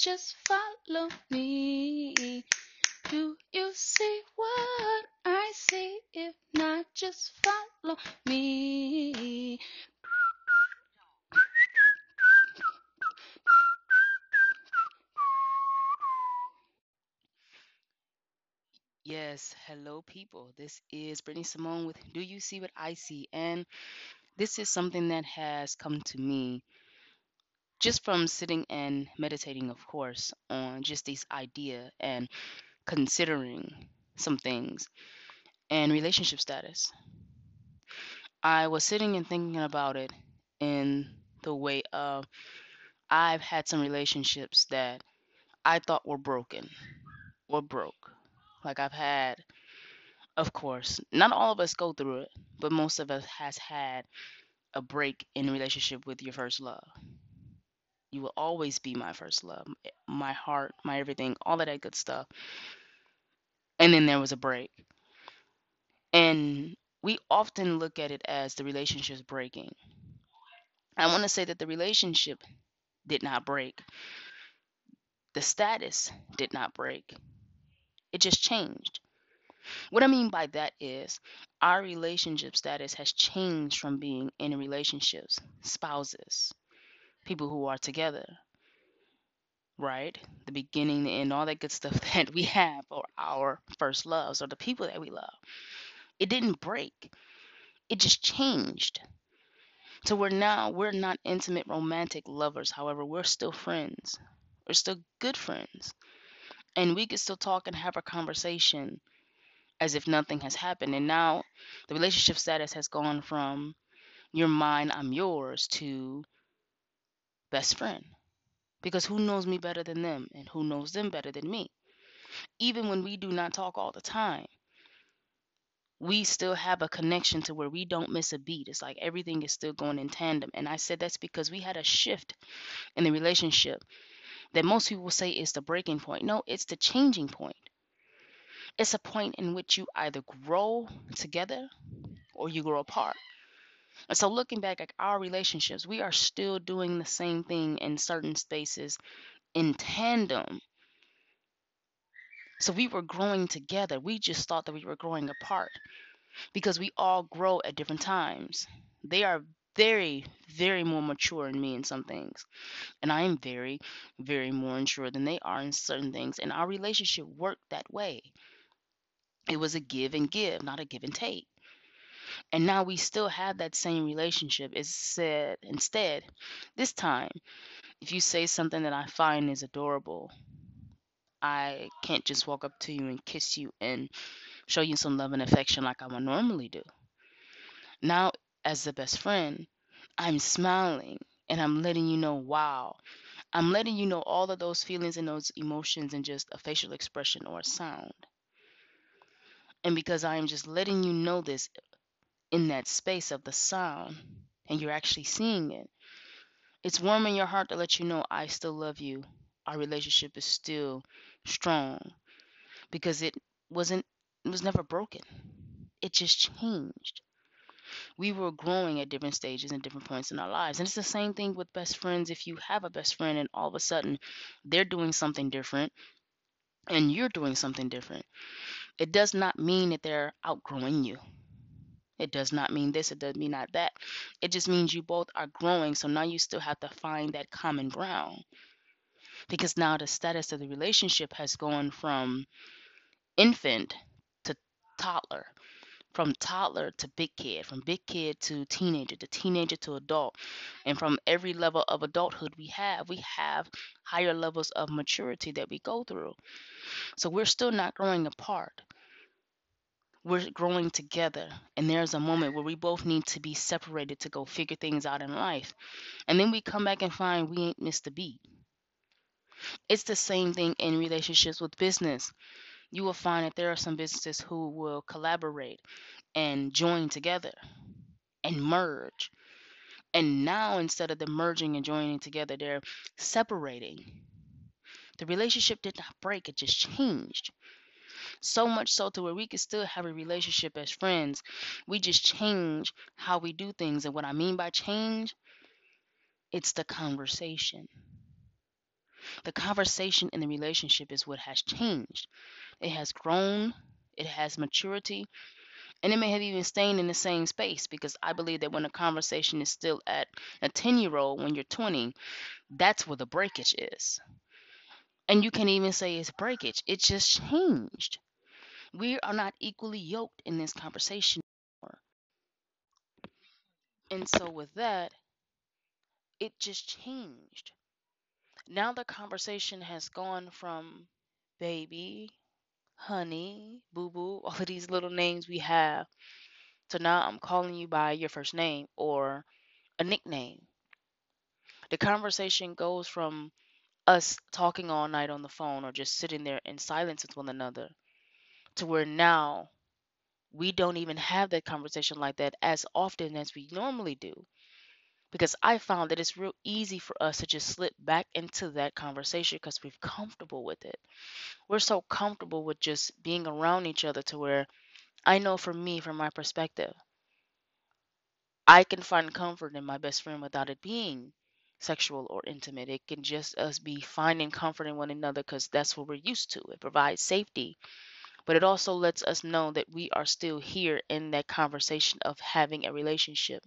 just follow me. Do you see what I see? If not, just follow me. Yes, hello people. This is Brittany Simone with Do You See What I See? And this is something that has come to me just from sitting and meditating, of course, on just this idea and considering some things and relationship status. I was sitting and thinking about it in the way of I've had some relationships that I thought were broken or broke. Like I've had, of course, not all of us go through it, but most of us has had a break in relationship with your first love. You will always be my first love, my heart, my everything, all of that good stuff. And then there was a break. And we often look at it as the relationship's breaking. I want to say that the relationship did not break. The status did not break. It just changed. What I mean by that is our relationship status has changed from being in relationships, spouses, people who are together, right? The beginning, the end, all that good stuff that we have, or our first loves, or the people that we love. It didn't break, it just changed. So we're now, we're not intimate romantic lovers. However, we're still friends. We're still good friends. And we can still talk and have a conversation as if nothing has happened. And now the relationship status has gone from you're mine, I'm yours to best friend. Because who knows me better than them and who knows them better than me? Even when we do not talk all the time, we still have a connection to where we don't miss a beat. It's like everything is still going in tandem. And I said that's because we had a shift in the relationship that most people say is the breaking point. No, it's the changing point. It's a point in which you either grow together or you grow apart. And so, looking back at our relationships, we are still doing the same thing in certain spaces in tandem. So, we were growing together. We just thought that we were growing apart because we all grow at different times. They are very, very more mature in me in some things. And I am very, very more mature than they are in certain things. And our relationship worked that way. It was a give and give, not a give and take. And now we still have that same relationship. It's said instead, this time, if you say something that I find is adorable, I can't just walk up to you and kiss you and show you some love and affection like I would normally do. Now, as the best friend, I'm smiling and I'm letting you know, wow. I'm letting you know all of those feelings and those emotions in just a facial expression or a sound. And because I am just letting you know this in that space of the sound and you're actually seeing it, it's warming your heart to let you know I still love you. Our relationship is still strong because it wasn't, it was never broken. It just changed. We were growing at different stages and different points in our lives. And it's the same thing with best friends. If you have a best friend and all of a sudden they're doing something different and you're doing something different, it does not mean that they're outgrowing you. It does not mean this, it does mean not that. It just means you both are growing. So now you still have to find that common ground. Because now the status of the relationship has gone from infant to toddler, from toddler to big kid, from big kid to teenager, to teenager to adult. And from every level of adulthood we have, we have higher levels of maturity that we go through. So we're still not growing apart we're growing together and there's a moment where we both need to be separated to go figure things out in life and then we come back and find we ain't missed a beat It's the same thing in relationships with business. You will find that there are some businesses who will collaborate and join together and merge. And now, instead of them merging and joining together, they're separating. The relationship did not break, it just changed. So much so to where we could still have a relationship as friends. We just change how we do things. And what I mean by change, it's the conversation. The conversation in the relationship is what has changed. It has grown, it has maturity, and it may have even stayed in the same space because I believe that when a conversation is still at a 10 year old when you're 20, that's where the breakage is. And you can even say it's breakage, it just changed. We are not equally yoked in this conversation anymore. And so, with that, it just changed. Now the conversation has gone from baby, honey, boo boo, all of these little names we have, to now I'm calling you by your first name or a nickname. The conversation goes from us talking all night on the phone or just sitting there in silence with one another to where now we don't even have that conversation like that as often as we normally do. Because I found that it's real easy for us to just slip back into that conversation because we're comfortable with it. We're so comfortable with just being around each other to where I know for me, from my perspective, I can find comfort in my best friend without it being sexual or intimate. It can just us be finding comfort in one another because that's what we're used to. It provides safety but it also lets us know that we are still here in that conversation of having a relationship.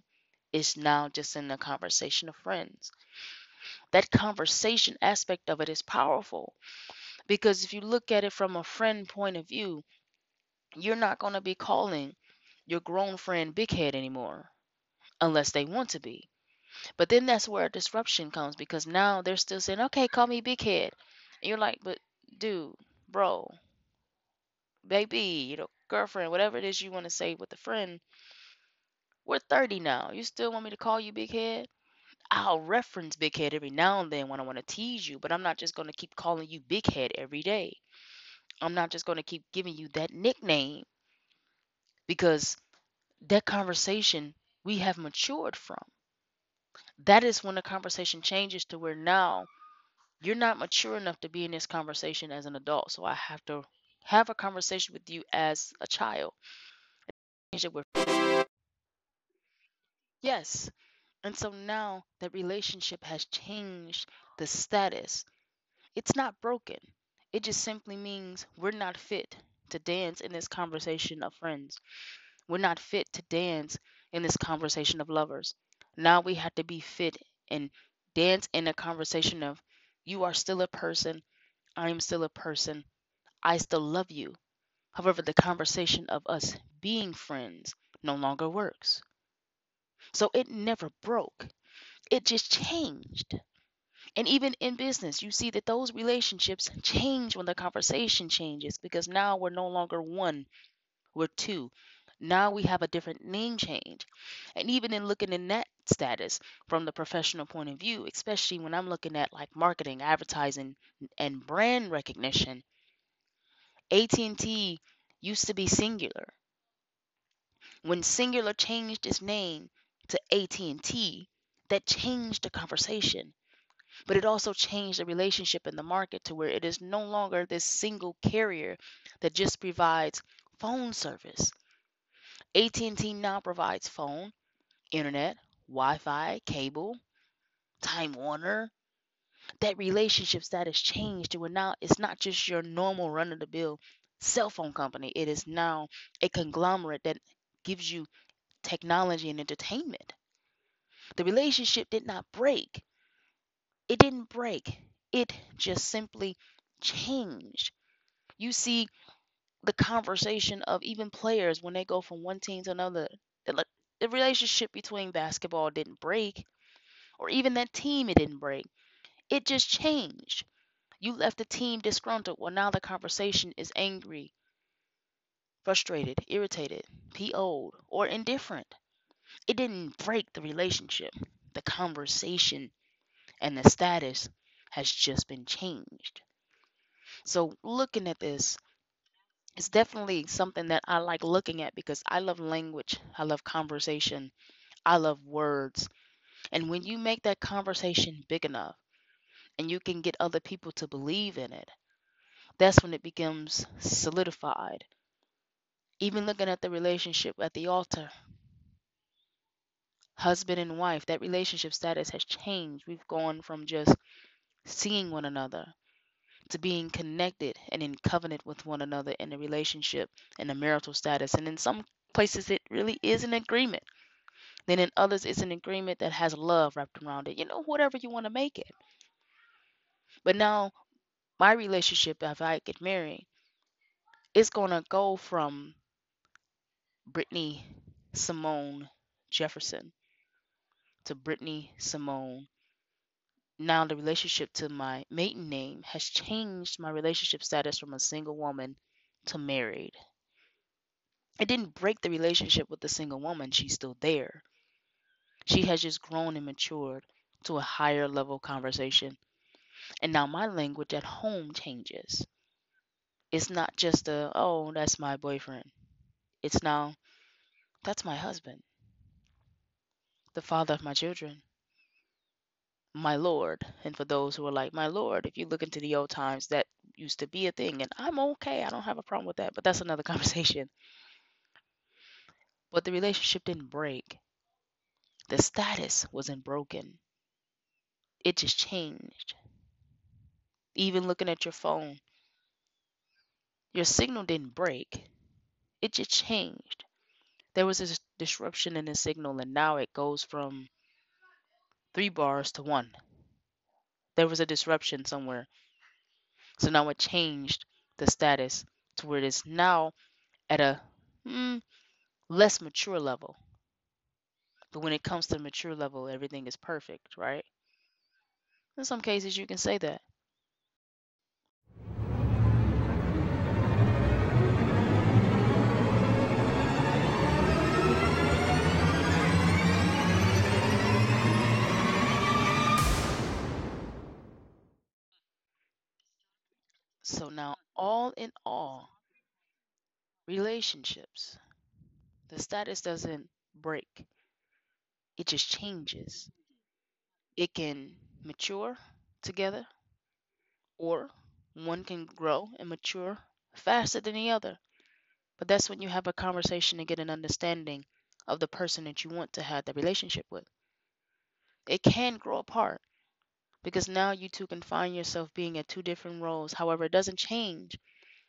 It's now just in the conversation of friends. That conversation aspect of it is powerful because if you look at it from a friend point of view, you're not going to be calling your grown friend big head anymore unless they want to be. But then that's where a disruption comes because now they're still saying, okay, call me big head. And you're like, but dude, bro, baby, you know, girlfriend, whatever it is you want to say with a friend, we're 30 now. You still want me to call you big head? I'll reference big head every now and then when I want to tease you, but I'm not just going to keep calling you big head every day. I'm not just going to keep giving you that nickname because that conversation we have matured from. That is when the conversation changes to where now you're not mature enough to be in this conversation as an adult. So I have to have a conversation with you as a child. Yes. And so now that relationship has changed the status. It's not broken. It just simply means we're not fit to dance in this conversation of friends. We're not fit to dance in this conversation of lovers. Now we have to be fit and dance in a conversation of you are still a person, I am still a person, I still love you. However, the conversation of us being friends no longer works. So it never broke, it just changed. And even in business, you see that those relationships change when the conversation changes because now we're no longer one, we're two. Now we have a different name change. And even in looking in that status from the professional point of view, especially when I'm looking at like marketing, advertising, and brand recognition, AT&T used to be Cingular. When Cingular changed its name to AT&T, that changed the conversation. But it also changed the relationship in the market to where it is no longer this single carrier that just provides phone service. AT&T now provides phone, internet, Wi-Fi, cable, Time Warner, that relationship status changed where now it's not just your normal run of the bill cell phone company. It is now a conglomerate that gives you technology and entertainment. The relationship did not break. It didn't break. It just simply changed. You see the conversation of even players when they go from one team to another. The, the relationship between basketball didn't break, or even that team, it didn't break. It just changed. You left the team disgruntled. Well, now the conversation is angry, frustrated, irritated, PO'd, or indifferent. It didn't break the relationship. The conversation and the status has just been changed. So, looking at this, it's definitely something that I like looking at because I love language, I love conversation, I love words. And when you make that conversation big enough and you can get other people to believe in it, that's when it becomes solidified. Even looking at the relationship at the altar, husband and wife, that relationship status has changed. We've gone from just seeing one another to being connected and in covenant with one another in a relationship and a marital status. And in some places, it really is an agreement. Then in others, it's an agreement that has love wrapped around it. You know, whatever you want to make it. But now, my relationship, if I get married, it's going to go from Brittany Simone Jefferson to Brittany Simone. Now, the relationship to my maiden name has changed my relationship status from a single woman to married. It didn't break the relationship with the single woman, she's still there. She has just grown and matured to a higher level conversation. And now my language at home changes. It's not just a, oh, that's my boyfriend. It's now, that's my husband, the father of my children, my Lord. And for those who are like, my Lord, if you look into the old times, that used to be a thing. And I'm okay. I don't have a problem with that. But that's another conversation. But the relationship didn't break. The status wasn't broken. It just changed. Even looking at your phone, your signal didn't break. It just changed. There was a disruption in the signal, and now it goes from three bars to one. There was a disruption somewhere. So now it changed the status to where it is now at a mm, less mature level. But when it comes to the mature level, everything is perfect, right? In some cases, you can say that. So now, all in all, relationships, the status doesn't break, it just changes. It can mature together, or one can grow and mature faster than the other. But that's when you have a conversation and get an understanding of the person that you want to have the relationship with. It can grow apart because now you two can find yourself being at two different roles. However, it doesn't change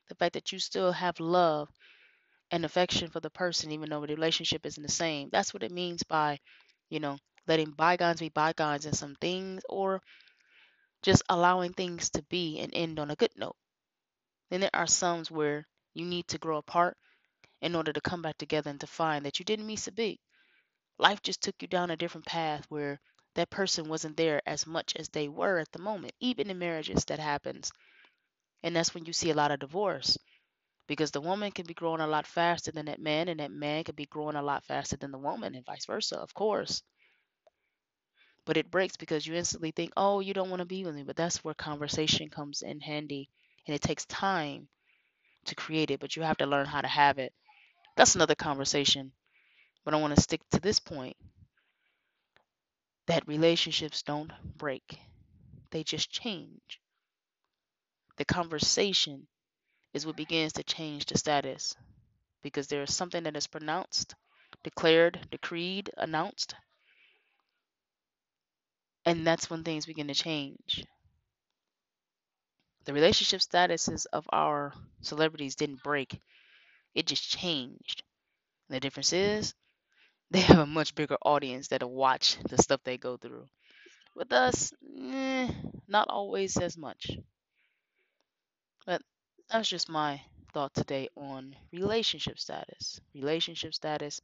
the fact that you still have love and affection for the person, even though the relationship isn't the same. That's what it means by, you know, letting bygones be bygones and some things, or just allowing things to be and end on a good note. Then there are some where you need to grow apart in order to come back together and to find that you didn't miss a beat. Life just took you down a different path where that person wasn't there as much as they were at the moment. Even in marriages, that happens. And that's when you see a lot of divorce because the woman can be growing a lot faster than that man, and that man can be growing a lot faster than the woman, and vice versa, of course. But it breaks because you instantly think, oh, you don't want to be with me. But that's where conversation comes in handy, and it takes time to create it, but you have to learn how to have it. That's another conversation. But I want to stick to this point that relationships don't break, they just change. The conversation is what begins to change the status because there is something that is pronounced, declared, decreed, announced, and that's when things begin to change. The relationship statuses of our celebrities didn't break, it just changed. The difference is they have a much bigger audience that'll watch the stuff they go through. With us, eh, not always as much. But that's just my thought today on relationship status. Relationship status,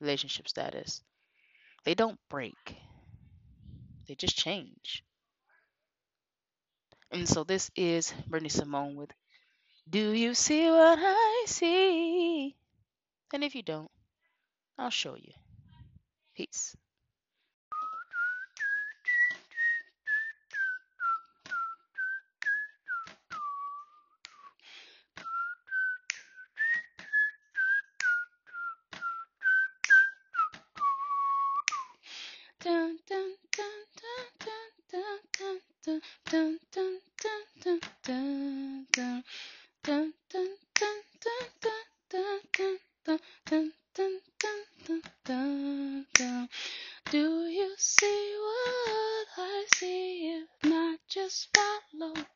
relationship status. They don't break, they just change. And so this is Brittany Simone with Do You See What I See? And if you don't, I'll show you. Peace.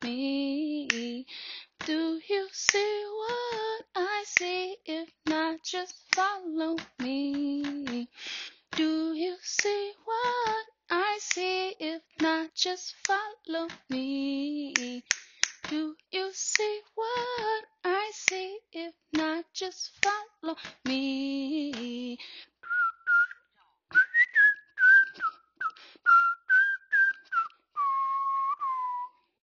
Me. Do you see what I see? If not, just follow me. Do you see what I see? If not, just follow me. Do you see what I see? If not, just follow me.